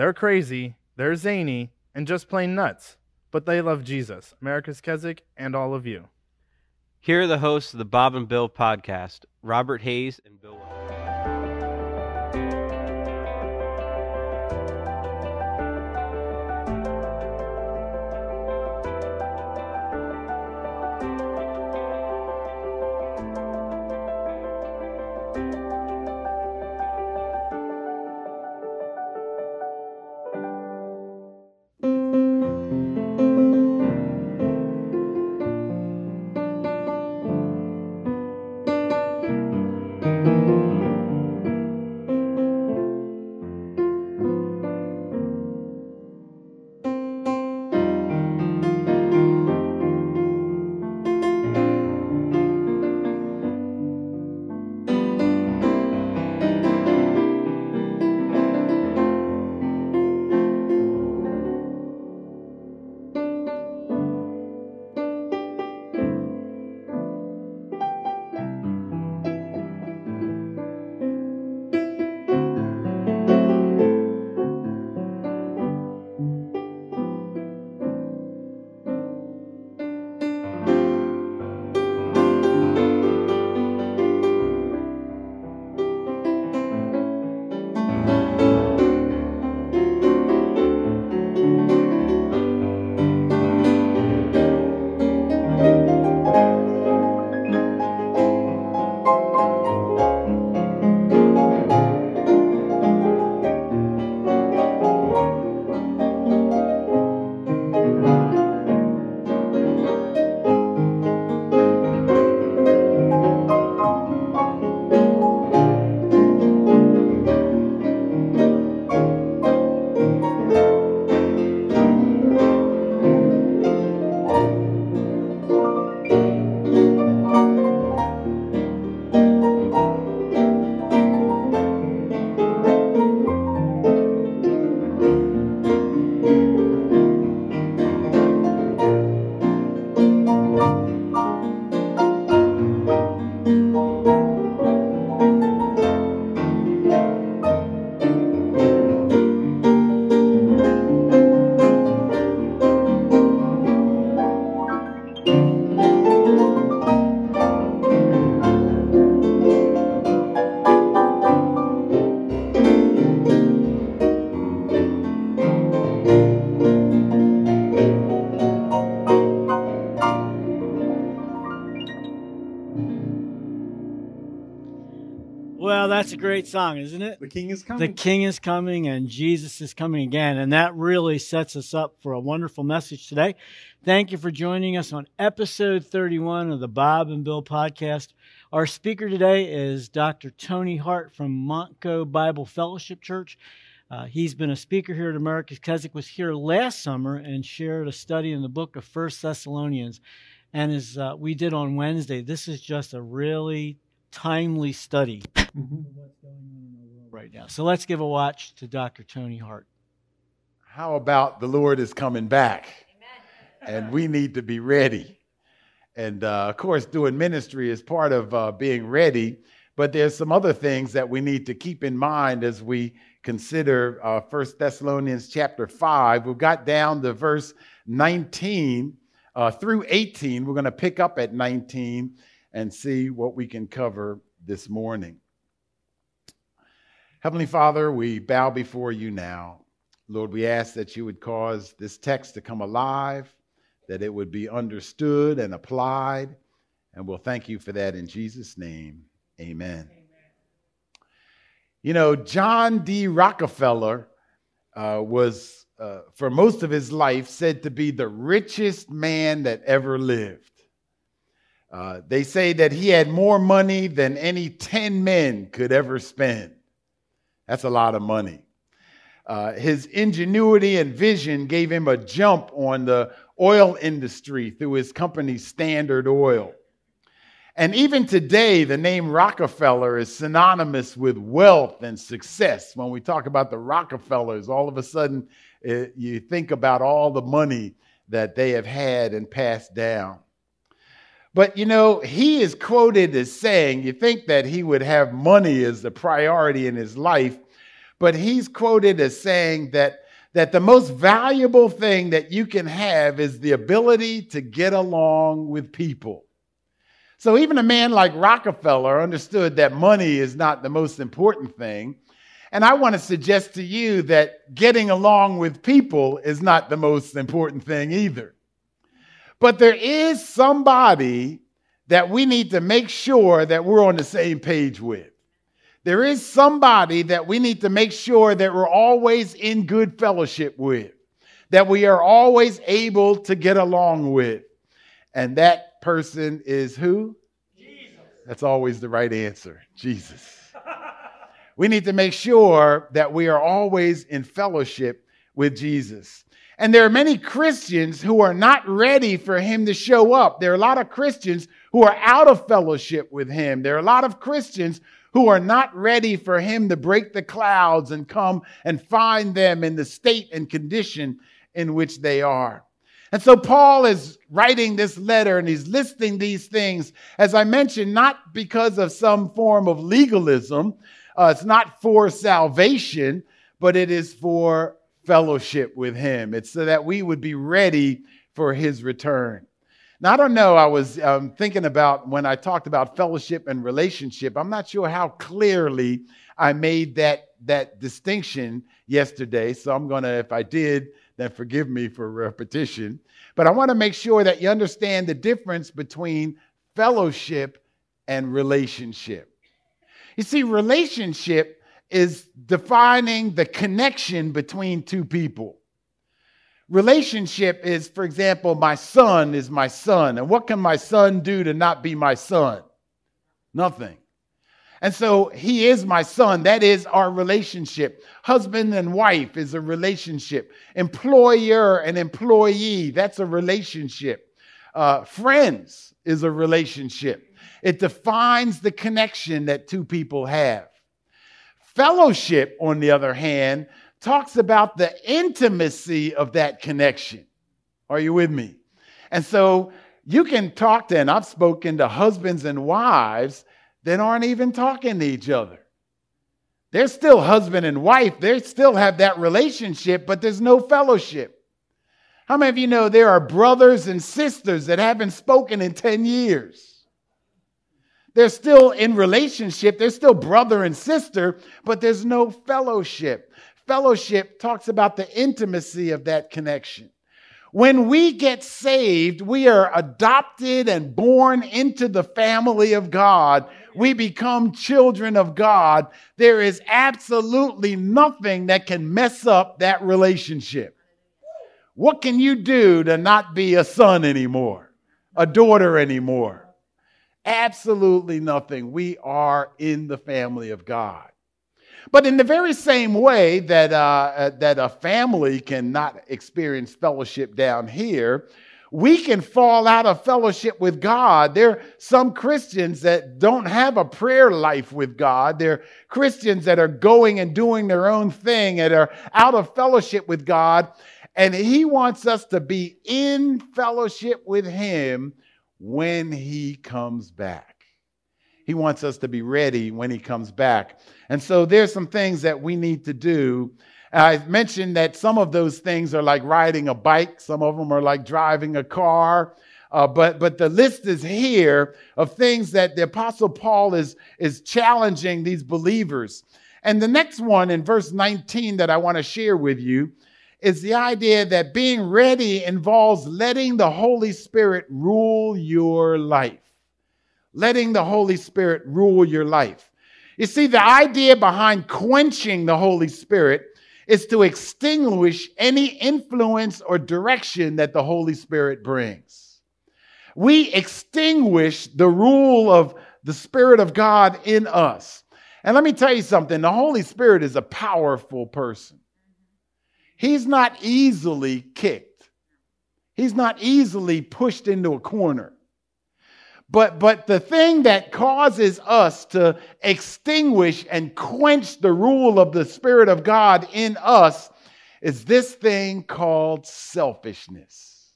They're crazy, they're zany, and just plain nuts, but they love Jesus, America's Keswick, and all of you. Here are the hosts of the Bob and Bill podcast, Robert Hayes and Bill. Great song, isn't it? The King is coming. The. King is coming and Jesus is coming again. And that really sets us up for a wonderful message today. Thank you for joining us on episode 31 of the Bob and Bill podcast. Our speaker today is Dr. Tony Hart from Montco Bible Fellowship Church. Uh, he's been a speaker here at America's Keswick, was here last summer and shared a study in the book of First Thessalonians. And as uh, we did on Wednesday, this is just a really timely study Mhm. what's going on in the world right now. So let's give a watch to Dr. Tony Hart. How about the Lord is coming back? And we need to be ready. And uh, of course, doing ministry is part of uh, being ready. But there's some other things that we need to keep in mind as we consider uh, 1 Thessalonians chapter 5. We've got down to verse 19 uh, through 18. We're going to pick up at 19 and see what we can cover this morning. Heavenly Father, we bow before you now. Lord, we ask that you would cause this text to come alive, that it would be understood and applied. And we'll thank you for that in Jesus' name. Amen. You know, John D. Rockefeller uh, was, uh, for most of his life, said to be the richest man that ever lived. Uh, they say that he had more money than any 10 men could ever spend. That's a lot of money. Uh, his ingenuity and vision gave him a jump on the oil industry through his company Standard Oil. And even today, the name Rockefeller is synonymous with wealth and success. When we talk about the Rockefellers, all of a sudden uh, you think about all the money that they have had and passed down. But you know, he is quoted as saying, you think that he would have money as the priority in his life, but he's quoted as saying that, that the most valuable thing that you can have is the ability to get along with people. So even a man like Rockefeller understood that money is not the most important thing. And I want to suggest to you that getting along with people is not the most important thing either. But there is somebody that we need to make sure that we're on the same page with. There is somebody that we need to make sure that we're always in good fellowship with, that we are always able to get along with. And that person is who? Jesus. That's always the right answer Jesus. we need to make sure that we are always in fellowship with Jesus. And there are many Christians who are not ready for him to show up. There are a lot of Christians who are out of fellowship with him. There are a lot of Christians who are not ready for him to break the clouds and come and find them in the state and condition in which they are. And so Paul is writing this letter and he's listing these things, as I mentioned, not because of some form of legalism. Uh, it's not for salvation, but it is for fellowship with him. It's so that we would be ready for his return. Now, I don't know, I was um, thinking about when I talked about fellowship and relationship, I'm not sure how clearly I made that, that distinction yesterday. So I'm going to, if I did, then forgive me for repetition. But I want to make sure that you understand the difference between fellowship and relationship. You see, relationship is defining the connection between two people. Relationship is, for example, my son is my son. And what can my son do to not be my son? Nothing. And so he is my son. That is our relationship. Husband and wife is a relationship. Employer and employee, that's a relationship. Uh, friends is a relationship. It defines the connection that two people have. Fellowship, on the other hand, talks about the intimacy of that connection. Are you with me? And so you can talk to, and I've spoken to husbands and wives that aren't even talking to each other. They're still husband and wife. They still have that relationship, but there's no fellowship. How many of you know there are brothers and sisters that haven't spoken in 10 years? They're still in relationship. They're still brother and sister, but there's no fellowship. Fellowship talks about the intimacy of that connection. When we get saved, we are adopted and born into the family of God. We become children of God. There is absolutely nothing that can mess up that relationship. What can you do to not be a son anymore, a daughter anymore? Absolutely nothing. We are in the family of God. But in the very same way that, uh, uh, that a family cannot experience fellowship down here, we can fall out of fellowship with God. There are some Christians that don't have a prayer life with God. There are Christians that are going and doing their own thing and are out of fellowship with God. And He wants us to be in fellowship with Him when He comes back. He wants us to be ready when He comes back. And so there's some things that we need to do. I mentioned that some of those things are like riding a bike, some of them are like driving a car. Uh, but but the list is here of things that the apostle paul is is challenging these believers and the next one in verse 19 that i want to share with you is the idea that being ready involves letting the holy spirit rule your life letting the holy spirit rule your life you see, the idea behind quenching the Holy Spirit is to extinguish any influence or direction that the Holy Spirit brings. We extinguish the rule of the Spirit of God in us. And let me tell you something the Holy Spirit is a powerful person. He's not easily kicked, he's not easily pushed into a corner. But, but the thing that causes us to extinguish and quench the rule of the Spirit of God in us is this thing called selfishness.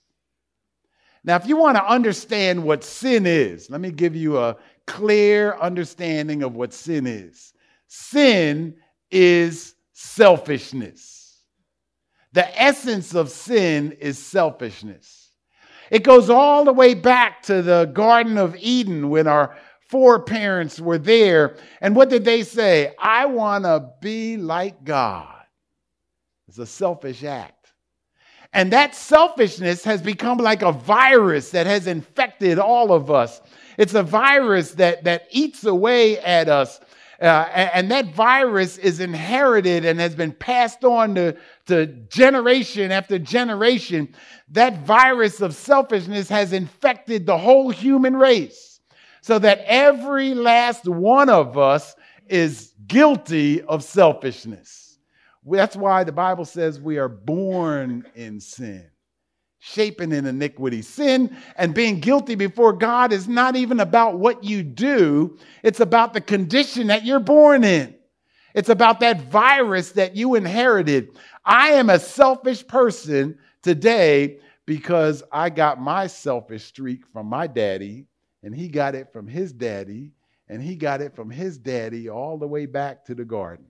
Now, if you want to understand what sin is, let me give you a clear understanding of what sin is. Sin is selfishness. The essence of sin is selfishness. It goes all the way back to the Garden of Eden when our foreparents were there. And what did they say? I want to be like God. It's a selfish act. And that selfishness has become like a virus that has infected all of us. It's a virus that, that eats away at us. Uh, and that virus is inherited and has been passed on to, to generation after generation. That virus of selfishness has infected the whole human race so that every last one of us is guilty of selfishness. That's why the Bible says we are born in sin shaping in iniquity. Sin and being guilty before God is not even about what you do, it's about the condition that you're born in. It's about that virus that you inherited. I am a selfish person today because I got my selfish streak from my daddy, and he got it from his daddy, and he got it from his daddy all the way back to the garden.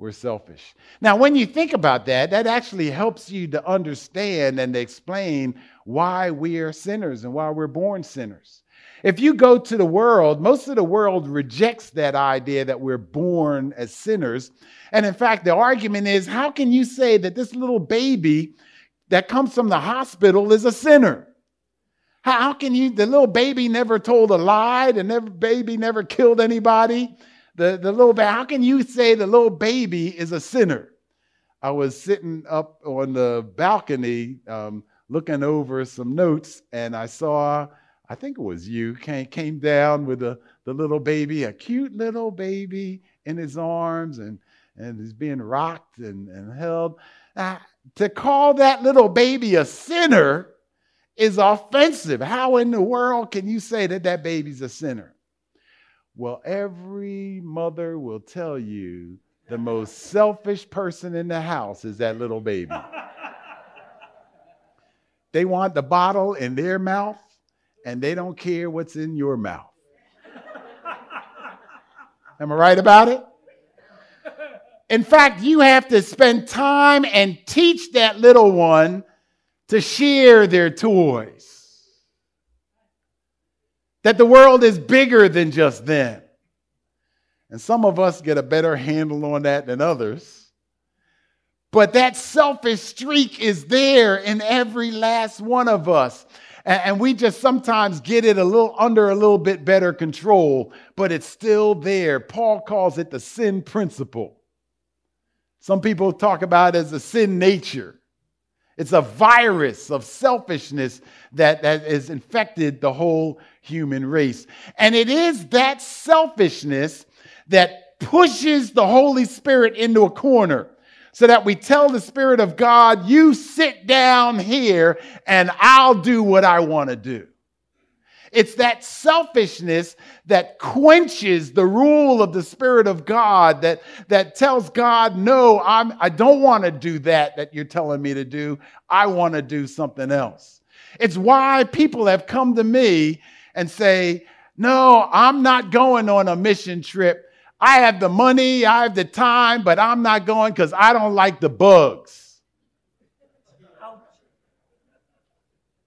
We're selfish. Now, when you think about that, that actually helps you to understand and explain why we are sinners and why we're born sinners. If you go to the world, most of the world rejects that idea that we're born as sinners. And in fact, the argument is how can you say that this little baby that comes from the hospital is a sinner? How, can you, the little baby never told a lie, the never, baby never killed anybody? The, the little baby, how can you say the little baby is a sinner? I was sitting up on the balcony um, looking over some notes, and I saw, I think it was you, came, came down with the, the little baby, a cute little baby in his arms, and, and he's being rocked and, and held. Uh, to call that little baby a sinner is offensive. How in the world can you say that that baby's a sinner? Well, every mother will tell you the most selfish person in the house is that little baby. they want the bottle in their mouth and they don't care what's in your mouth. Am I right about it? In fact, you have to spend time and teach that little one to share their toys that the world is bigger than just them. And some of us get a better handle on that than others. But that selfish streak is there in every last one of us. And we just sometimes get it a little under a little bit better control, but it's still there. Paul calls it the sin principle. Some people talk about it as a sin nature. It's a virus of selfishness that, that has infected the whole human race. And it is that selfishness that pushes the Holy Spirit into a corner so that we tell the Spirit of God, you sit down here and I'll do what I want to do. It's that selfishness that quenches the rule of the Spirit of God, that, that tells God, no, I'm, I don't want to do that that you're telling me to do. I want to do something else. It's why people have come to me and say, no, I'm not going on a mission trip. I have the money, I have the time, but I'm not going because I don't like the bugs.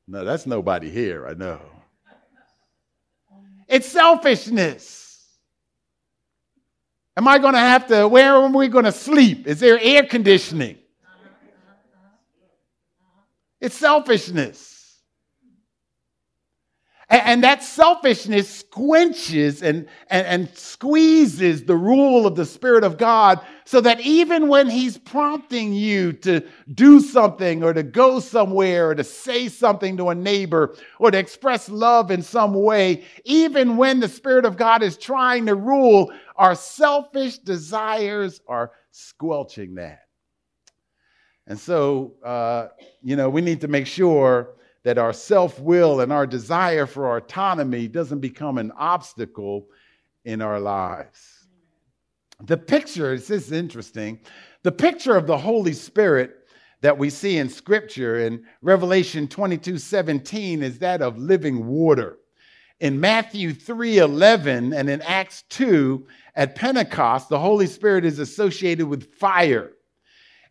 No, that's nobody here, I know. It's selfishness. Am I going to have to, where are we going to sleep? Is there air conditioning? It's selfishness. And, that selfishness squinches and, and, and squeezes the rule of the Spirit of God so that even when He's prompting you to do something or to go somewhere or to say something to a neighbor or to express love in some way, even when the Spirit of God is trying to rule, our selfish desires are squelching that. And so, uh, you know, we need to make sure that our self will and our desire for autonomy doesn't become an obstacle in our lives. The picture, this is interesting, the picture of the Holy Spirit that we see in Scripture in Revelation 22 17 is that of living water. In Matthew 3:11 and in Acts 2 at Pentecost, the Holy Spirit is associated with fire.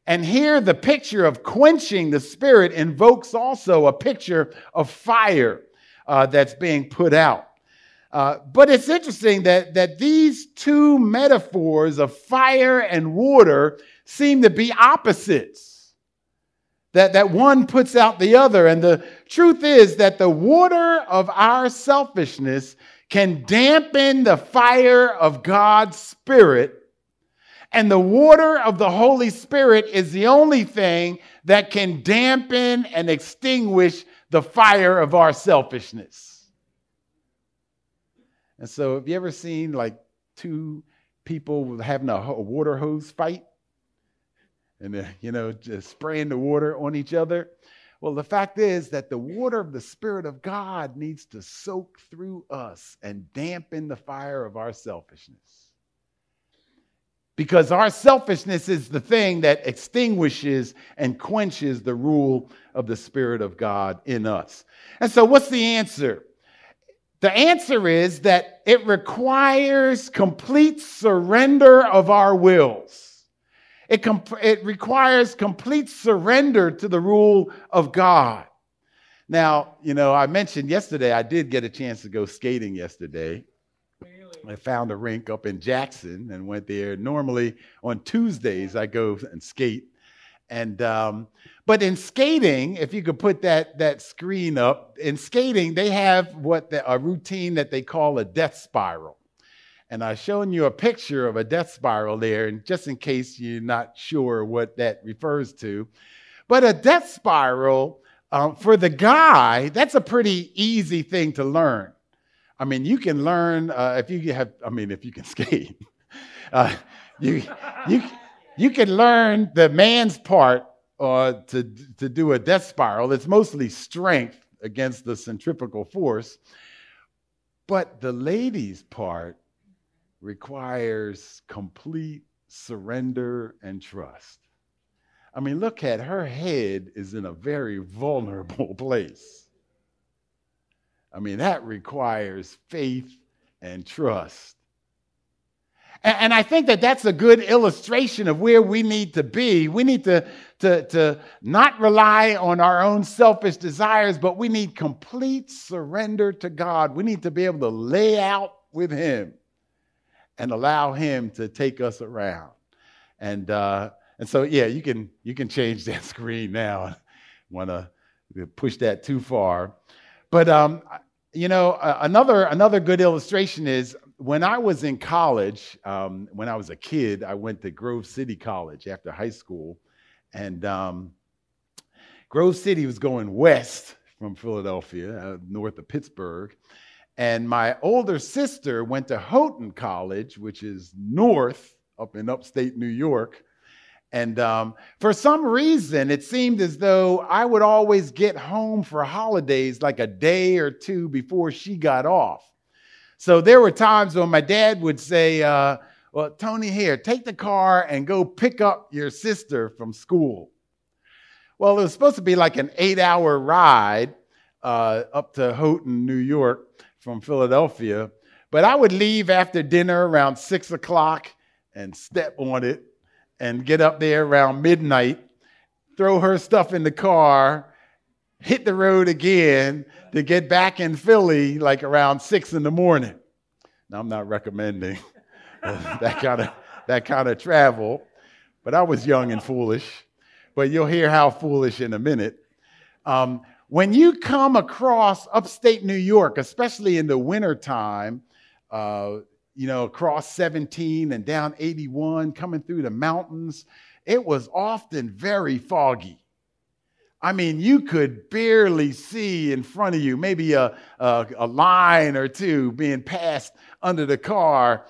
And here, the picture of quenching the Spirit invokes also a picture of fire uh, that's being put out. Uh, but it's interesting that, that these two metaphors of fire and water seem to be opposites. That, that one puts out the other. And the truth is that the water of our selfishness can dampen the fire of God's Spirit and the water of the Holy Spirit is the only thing that can dampen and extinguish the fire of our selfishness. And so, have you ever seen like two people having a water hose fight? And, you know, just spraying the water on each other? Well, the fact is that the water of the Spirit of God needs to soak through us and dampen the fire of our selfishness because our selfishness is the thing that extinguishes and quenches the rule of the Spirit of God in us. And so, what's the answer? The answer is that it requires complete surrender of our wills. It, comp- it requires complete surrender to the rule of God. Now, you know, I mentioned yesterday, I did get a chance to go skating yesterday. I found a rink up in Jackson and went there. Normally on Tuesdays, I go and skate. And um, but in skating, if you could put that that screen up, in skating they have what the, a routine that they call a death spiral. And I've shown you a picture of a death spiral there, and just in case you're not sure what that refers to, but a death spiral um, for the guy, that's a pretty easy thing to learn. I mean, you can learn uh, if you have. I mean, if you can skate, uh, you you you can learn the man's part uh, to to do a death spiral. It's mostly strength against the centrifugal force, but the lady's part requires complete surrender and trust. I mean, look at her head is in a very vulnerable place. I mean, that requires faith and trust. And, I think that that's a good illustration of where we need to be. We need to, to, to not rely on our own selfish desires, but we need complete surrender to God. We need to be able to lay out with Him and allow Him to take us around. And, uh, and so, yeah, you can, you can change that screen now. Want to push that too far. But um, you know, another another good illustration is when I was in college. Um, when I was a kid, I went to Grove City College after high school, and um, Grove City was going west from Philadelphia, uh, north of Pittsburgh. And my older sister went to Houghton College, which is north up in upstate New York. And um, for some reason, it seemed as though I would always get home for holidays like a day or two before she got off. So there were times when my dad would say, uh, Well, Tony, here, take the car and go pick up your sister from school. Well, it was supposed to be like an eight hour ride uh, up to Houghton, New York from Philadelphia. But I would leave after dinner around six o'clock and step on it and get up there around midnight, throw her stuff in the car, hit the road again to get back in Philly like around six in the morning. Now, I'm not recommending that kind of that kind of travel, but I was young and foolish. But you'll hear how foolish in a minute. Um, when you come across upstate New York, especially in the wintertime, uh, you know, across 17 and down 81, coming through the mountains, it was often very foggy. I mean, you could barely see in front of you, maybe a, a, a, line or two being passed under the car.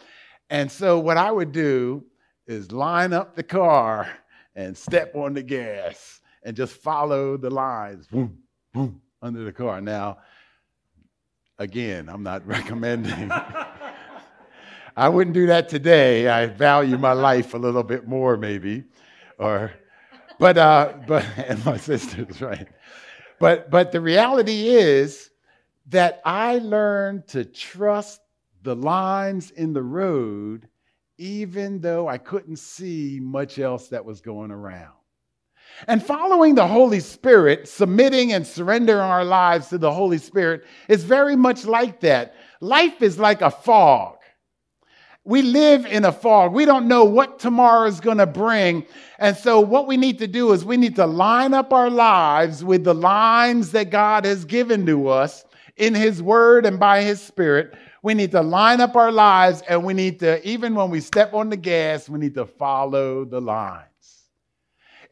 And so, what I would do is line up the car and step on the gas and just follow the lines boom, boom, under the car. Now, again, I'm not recommending. I wouldn't do that today. I value my life a little bit more, maybe, or, but, uh, but, and my sister's right. But, but the reality is that I learned to trust the lines in the road, even though I couldn't see much else that was going around. And following the Holy Spirit, submitting and surrendering our lives to the Holy Spirit is very much like that. Life is like a fog. We live in a fog. We don't know what tomorrow is going to bring. And so, what we need to do is we need to line up our lives with the lines that God has given to us in His Word and by His Spirit. We need to line up our lives, and we need to, even when we step on the gas, we need to follow the lines.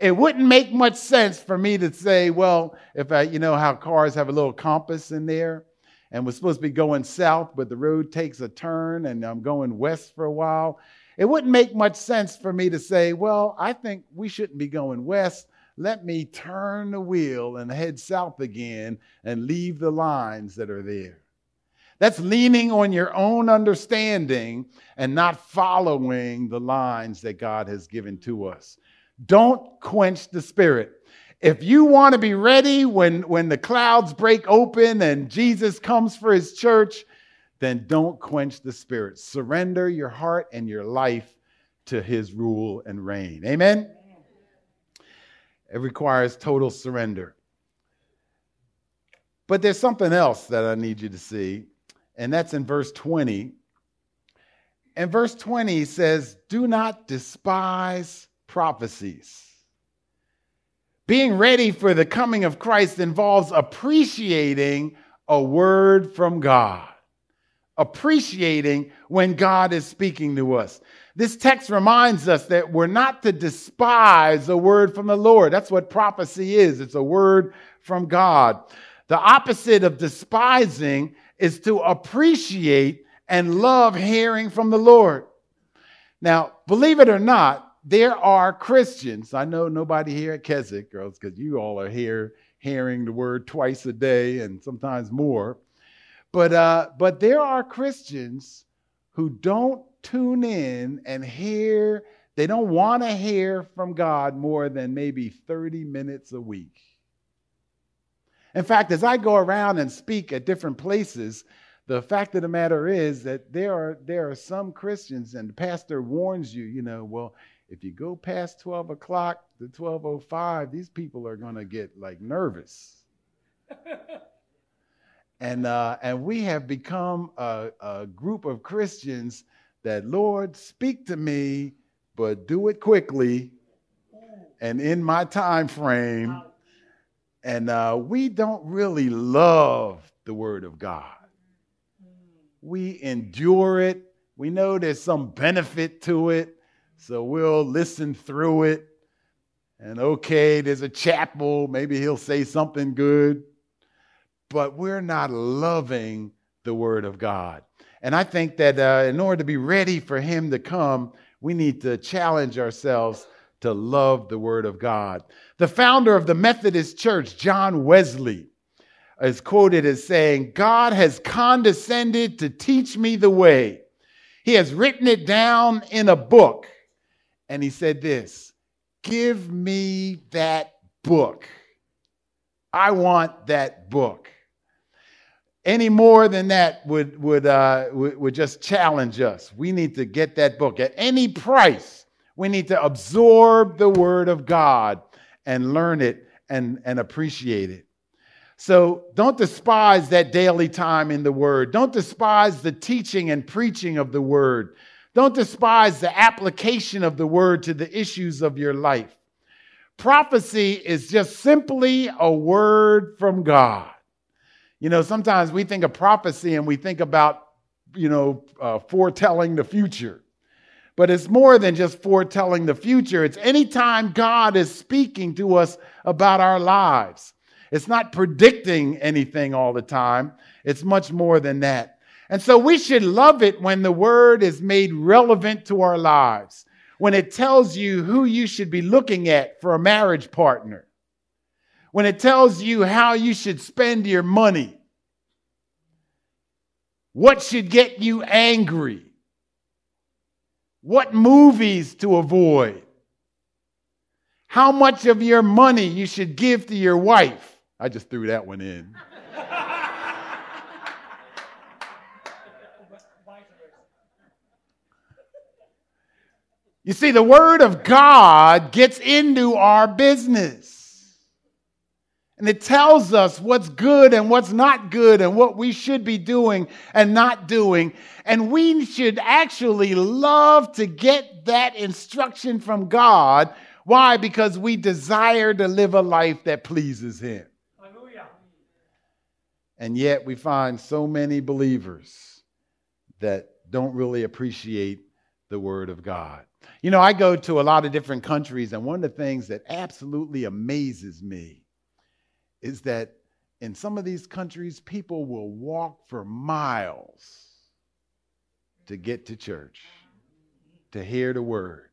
It wouldn't make much sense for me to say, well, if I, you know, how cars have a little compass in there and we're supposed to be going south, but the road takes a turn and I'm going west for a while. It wouldn't make much sense for me to say, well, I think we shouldn't be going west. Let me turn the wheel and head south again and leave the lines that are there. That's leaning on your own understanding and not following the lines that God has given to us. Don't quench the spirit. If you want to be ready when, when the clouds break open and Jesus comes for his church, then don't quench the spirit. Surrender your heart and your life to his rule and reign. Amen? It requires total surrender. But there's something else that I need you to see, and that's in verse 20. And verse 20 says, Do not despise prophecies. Being ready for the coming of Christ involves appreciating a word from God, appreciating when God is speaking to us. This text reminds us that we're not to despise a word from the Lord. That's what prophecy is it's a word from God. The opposite of despising is to appreciate and love hearing from the Lord. Now, believe it or not, there are Christians. I know nobody here at Keswick, girls, because you all are here hearing the word twice a day and sometimes more. But uh, but there are Christians who don't tune in and hear. They don't want to hear from God more than maybe 30 minutes a week. In fact, as I go around and speak at different places, the fact of the matter is that there are there are some Christians, and the pastor warns you, you know, well, if you go past 12 o'clock to 12.05, these people are going to get like nervous. and, uh, and we have become a, a group of Christians that, Lord, speak to me, but do it quickly and in my time frame. And uh, we don't really love the Word of God. We endure it. We know there's some benefit to it so we'll listen through it. And okay, there's a chapel. Maybe he'll say something good. But we're not loving the Word of God. And I think that uh, in order to be ready for Him to come, we need to challenge ourselves to love the Word of God. The founder of the Methodist Church, John Wesley, is quoted as saying, God has condescended to teach me the way. He has written it down in a book and he said this Give me that book. I want that book. Any more than that would, would, uh, would, would just challenge us. We need to get that book at any price. We need to absorb the Word of God and learn it and, and appreciate it. So don't despise that daily time in the Word. Don't despise the teaching and preaching of the Word. Don't despise the application of the word to the issues of your life. Prophecy is just simply a word from God. You know, sometimes we think of prophecy and we think about, you know, uh, foretelling the future. But it's more than just foretelling the future. It's anytime God is speaking to us about our lives. It's not predicting anything all the time, it's much more than that. And so we should love it when the word is made relevant to our lives, when it tells you who you should be looking at for a marriage partner, when it tells you how you should spend your money, what should get you angry, what movies to avoid, how much of your money you should give to your wife. I just threw that one in. You see, the Word of God gets into our business. And it tells us what's good and what's not good and what we should be doing and not doing. And we should actually love to get that instruction from God. Why? Because we desire to live a life that pleases Him. Hallelujah. And yet we find so many believers that don't really appreciate the Word of God. You know, I go to a lot of different countries, and one of the things that absolutely amazes me is that in some of these countries, people will walk for miles to get to church, to hear the Word.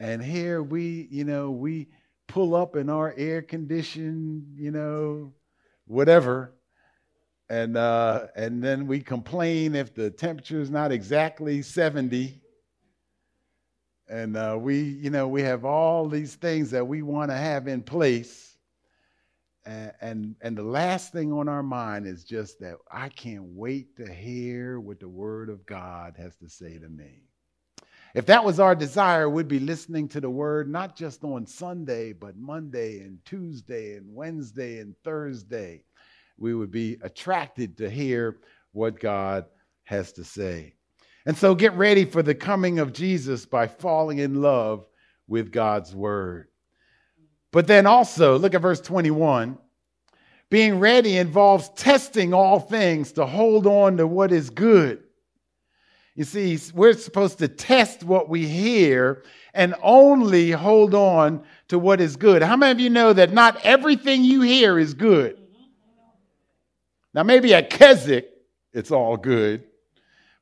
And here we, you know, we pull up in our air conditioned, you know, whatever and uh, and then we complain if the temperature is not exactly 70 and uh, we you know we have all these things that we want to have in place. And, and and the last thing on our mind is just that i can't wait to hear what the word of god has to say to me. If that was our desire we'd be listening to the word not just on sunday but monday and tuesday and wednesday and thursday we would be attracted to hear what God has to say. And so get ready for the coming of Jesus by falling in love with God's word. But then also, look at verse 21. Being ready involves testing all things to hold on to what is good. You see, we're supposed to test what we hear and only hold on to what is good. How many of you know that not everything you hear is good? Now, maybe at Keswick, it's all good,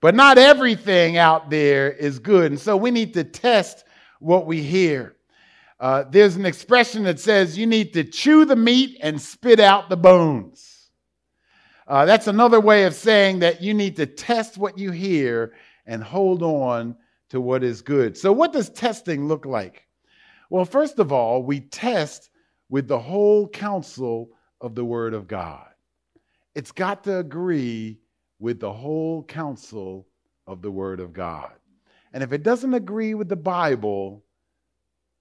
but not everything out there is good. And so we need to test what we hear. Uh, there's an expression that says you need to chew the meat and spit out the bones. Uh, that's another way of saying that you need to test what you hear and hold on to what is good. So, what does testing look like? Well, first of all, we test with the whole counsel of the Word of God it's got to agree with the whole counsel of the Word of God. And if it doesn't agree with the Bible,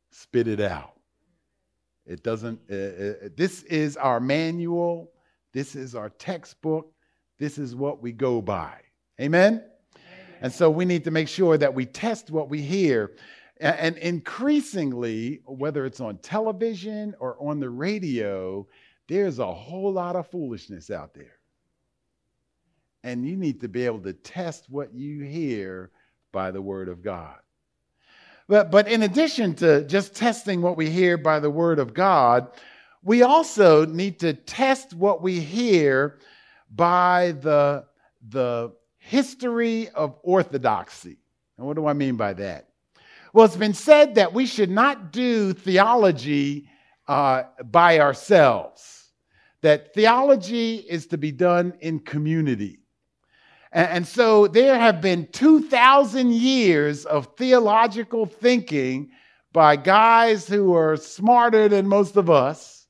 spit it out. It doesn't, uh, uh, this is our manual, this is our textbook, this is what we go by. Amen? Amen? And so we need to make sure that we test what we hear. And increasingly, whether it's on television or on the radio, there's a whole lot of foolishness out there. And you need to be able to test what you hear by the Word of God. But, but in addition to just testing what we hear by the Word of God, we also need to test what we hear by the, the history of orthodoxy. And what do I mean by that? Well, it's been said that we should not do theology uh, by ourselves that theology is to be done in community. And, so there have been 2,000 years of theological thinking by guys who are smarter than most of us.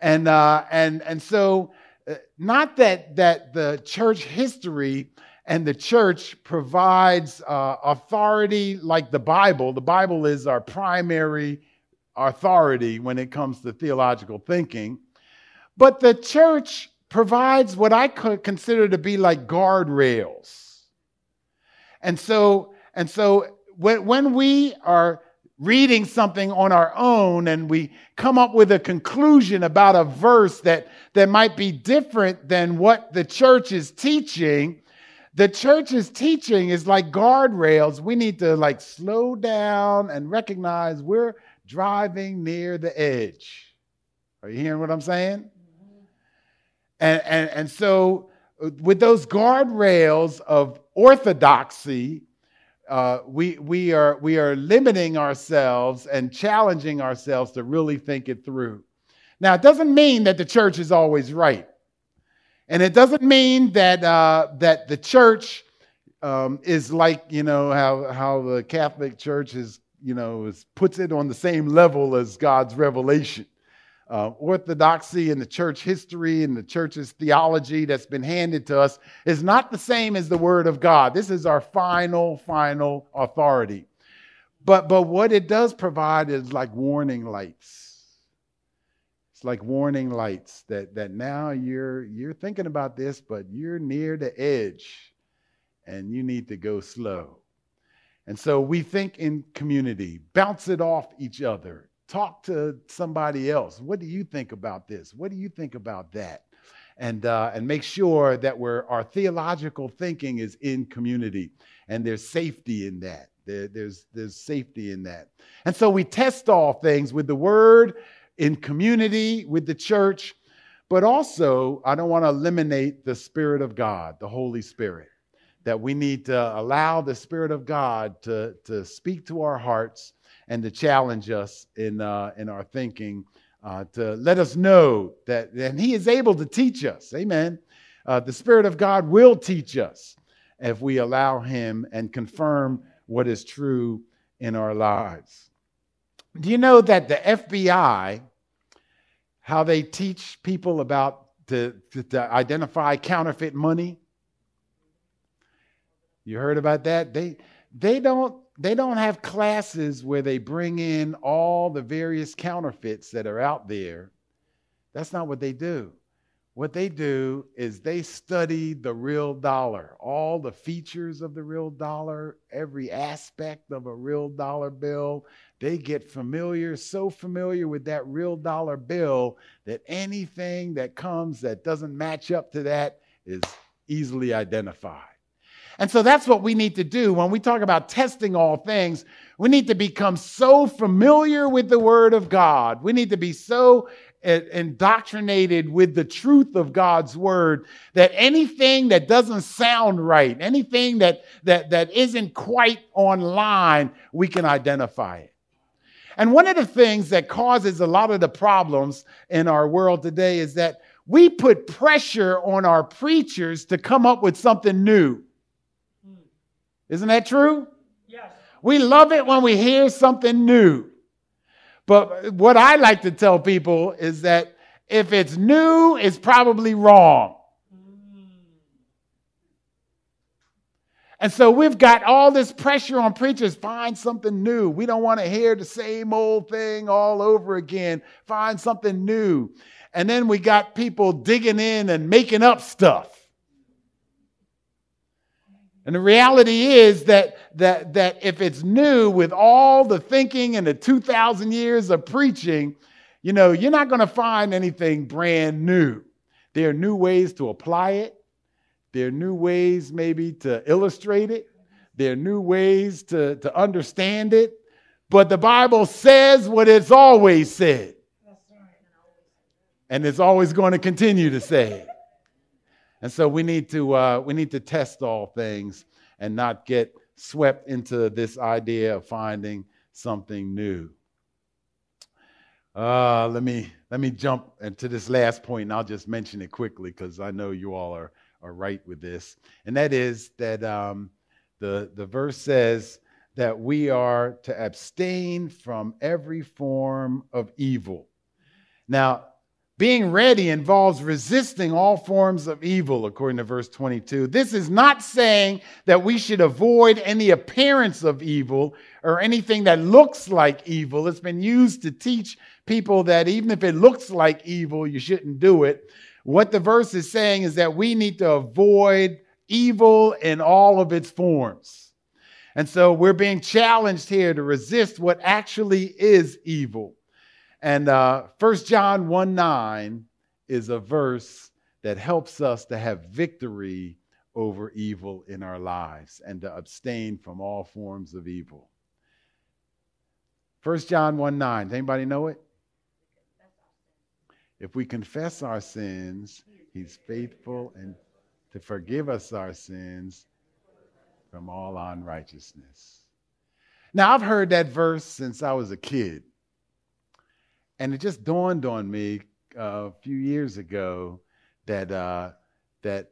And, uh, and, and so, uh, not that, that the church history and the church provides uh, authority like the Bible. The Bible is our primary authority when it comes to theological thinking. But the church provides what I consider to be like guardrails. And so, and so when, we are reading something on our own and we come up with a conclusion about a verse that, that might be different than what the church is teaching, the church's teaching is like guardrails. We need to like slow down and recognize we're driving near the edge. Are you hearing what I'm saying? And, and, and so, uh, with those guardrails of orthodoxy, uh, we, we, are, we are limiting ourselves and challenging ourselves to really think it through. Now, it doesn't mean that the church is always right. And it doesn't mean that, uh, that the church um, is like, you know, how, how the Catholic Church is, you know, is, puts it on the same level as God's revelation. Uh, orthodoxy and the church history and the church's theology that's been handed to us is not the same as the Word of God. This is our final, final authority. But, but what it does provide is like warning lights. It's like warning lights that, that now you're, you're thinking about this, but you're near the edge and you need to go slow. And so we think in community, bounce it off each other, talk to somebody else. What do you think about this? What do you think about that? And, uh, and make sure that we're, our theological thinking is in community and there's safety in that. There, there's, there's safety in that. And so we test all things with the word, in community, with the church, but also I don't want to eliminate the Spirit of God, the Holy Spirit that we need to allow the Spirit of God to, to speak to our hearts and to challenge us in, uh, in our thinking, uh, to let us know that and He is able to teach us. Amen. Uh, the Spirit of God will teach us if we allow Him and confirm what is true in our lives. Do you know that the FBI, how they teach people about to, to, to identify counterfeit money? You heard about that? They they don't they don't have classes where they bring in all the various counterfeits that are out there. That's not what they do. What they do is they study the real dollar, all the features of the real dollar, every aspect of a real dollar bill. They get familiar, so familiar with that real dollar bill that anything that comes that doesn't match up to that is easily identified. And so that's what we need to do when we talk about testing all things. We need to become so familiar with the Word of God. We need to be so eh, indoctrinated with the truth of God's Word that anything that doesn't sound right, anything that, that, that isn't quite on line, we can identify it. And one of the things that causes a lot of the problems in our world today is that we put pressure on our preachers to come up with something new. Isn't that true? Yes. We love it when we hear something new. But what I like to tell people is that if it's new, it's probably wrong. And so we've got all this pressure on preachers find something new. We don't want to hear the same old thing all over again. Find something new. And then we got people digging in and making up stuff. And the reality is that, that, that if it's new with all the thinking and the 2,000 years of preaching, you know, you're not going to find anything brand new. There are new ways to apply it. There are new ways maybe to illustrate it. There are new ways to, to understand it. But the Bible says what it's always said. And it's always going to continue to say it. And so we need to uh, we need to test all things and not get swept into this idea of finding something new. Uh, let me let me jump into this last point, and I'll just mention it quickly because I know you all are are right with this, and that is that um, the the verse says that we are to abstain from every form of evil. Now, being ready involves resisting all forms of evil, according to verse 22. This is not saying that we should avoid any appearance of evil or anything that looks like evil. It's been used to teach people that even if it looks like evil, you shouldn't do it. What the verse is saying is that we need to avoid evil in all of its forms. And so we're being challenged here to resist what actually is evil. And uh, 1 John 1 9 is a verse that helps us to have victory over evil in our lives and to abstain from all forms of evil. 1 John 1 9. Does anybody know it? If we confess our sins, he's faithful and to forgive us our sins from all unrighteousness. Now, I've heard that verse since I was a kid. And it just dawned on me uh, a few years ago that, uh, that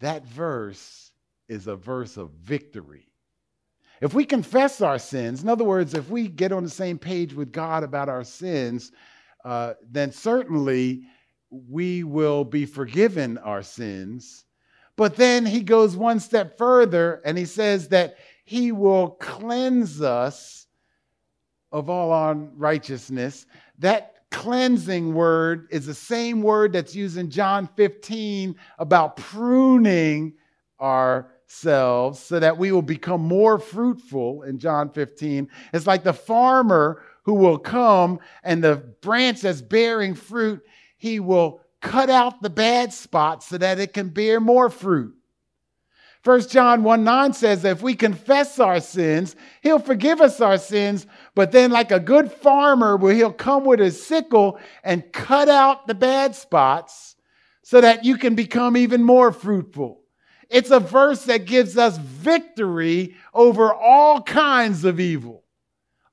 that verse is a verse of victory. If we confess our sins, in other words, if we get on the same page with God about our sins, uh, then certainly we will be forgiven our sins. But then he goes one step further and he says that he will cleanse us of all unrighteousness. That cleansing word is the same word that's used in John 15 about pruning ourselves so that we will become more fruitful in John 15. It's like the farmer who will come and the branch that's bearing fruit, he will cut out the bad spots so that it can bear more fruit. 1 John 1 9 says that if we confess our sins, he'll forgive us our sins. But then, like a good farmer, where he'll come with his sickle and cut out the bad spots so that you can become even more fruitful. It's a verse that gives us victory over all kinds of evil,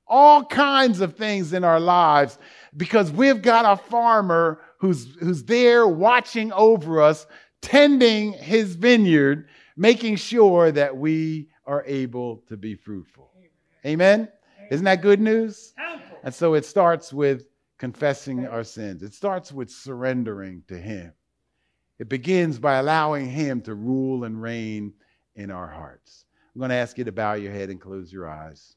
all kinds of things in our lives, because we've got a farmer who's, who's there watching over us, tending his vineyard making sure that we are able to be fruitful. Amen? Isn't that good news? And so it starts with confessing our sins, it starts with surrendering to Him. It begins by allowing Him to rule and reign in our hearts. I'm going to ask you to bow your head and close your eyes.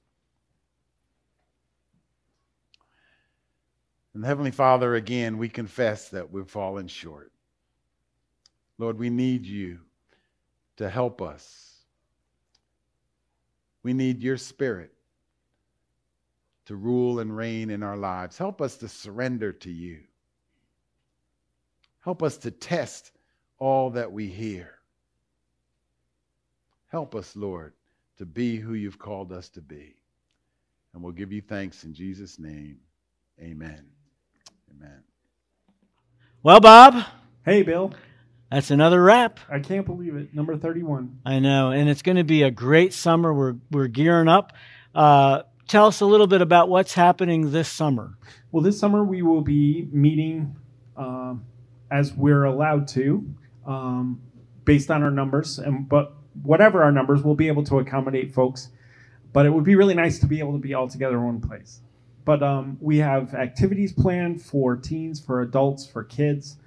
And Heavenly Father, again, we confess that we've fallen short. Lord, we need you to help us. We need your spirit to rule and reign in our lives. Help us to surrender to you. Help us to test all that we hear. Help us, Lord, to be who you've called us to be. And we'll give you thanks in Jesus' name. Amen. Amen. Well, Bob, Hey, Bill. That's another wrap. I can't believe it. Number 31. I know, and it's going to be a great summer. We're we're gearing up. Uh, tell us a little bit about what's happening this summer. Well, this summer we will be meeting um, as we're allowed to, um, based on our numbers. And but whatever our numbers, we'll be able to accommodate folks. But it would be really nice to be able to be all together in one place. But um, we have activities planned for teens, for adults, for kids.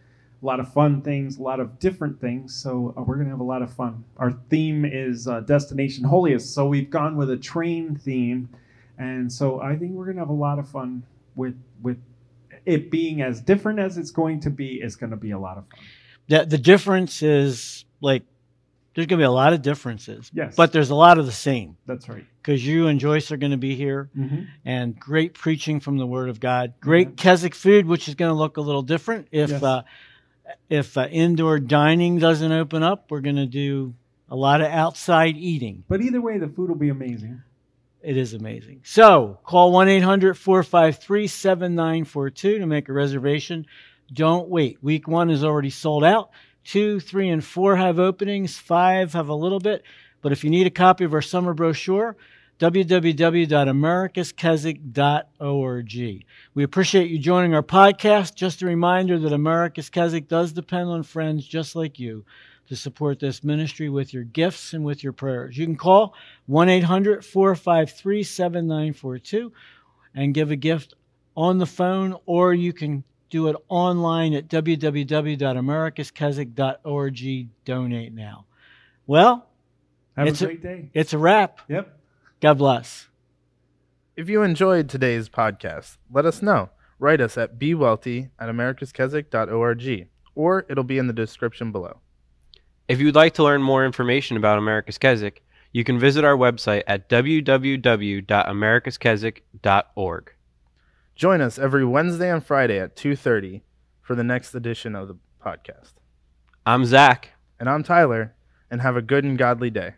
A lot of fun things, a lot of different things. So uh, we're going to have a lot of fun. Our theme is uh, Destination Holiest. So we've gone with a train theme. And so I think we're going to have a lot of fun with with it being as different as it's going to be. It's going to be a lot of fun. The the difference is like there's going to be a lot of differences, Yes. but there's a lot of the same That's right. because you and Joyce are going to be here, Mm-hmm. and great preaching from the Word of God. Great Keswick food, which is going to look a little different if Yes. uh, if uh, indoor dining doesn't open up. We're going to do a lot of outside eating. But either way, the food will be amazing. It is amazing. So call 1 800 453 7942 to make a reservation. Don't wait. Week one is already sold out. Two, three, and four have openings. Five have a little bit. But if you need a copy of our summer brochure, www.americaskeswick.org. We appreciate you joining our podcast. Just a reminder that America's Keswick does depend on friends just like you to support this ministry with your gifts and with your prayers. You can call 1 800 453 7942 and give a gift on the phone, or you can do it online at www.americaskeswick.org. Donate now. Well, Have a- great day. it's a wrap. Yep. God bless. If you enjoyed today's podcast, let us know. Write us at bwelte at americaskeswick.org, or it'll be in the description below. If you'd like to learn more information about America's Keswick, you can visit our website at www.americaskeswick.org. Join us every Wednesday and Friday at 2:30 for the next edition of the podcast. I'm Zach. And I'm Tyler, and have a good and godly day.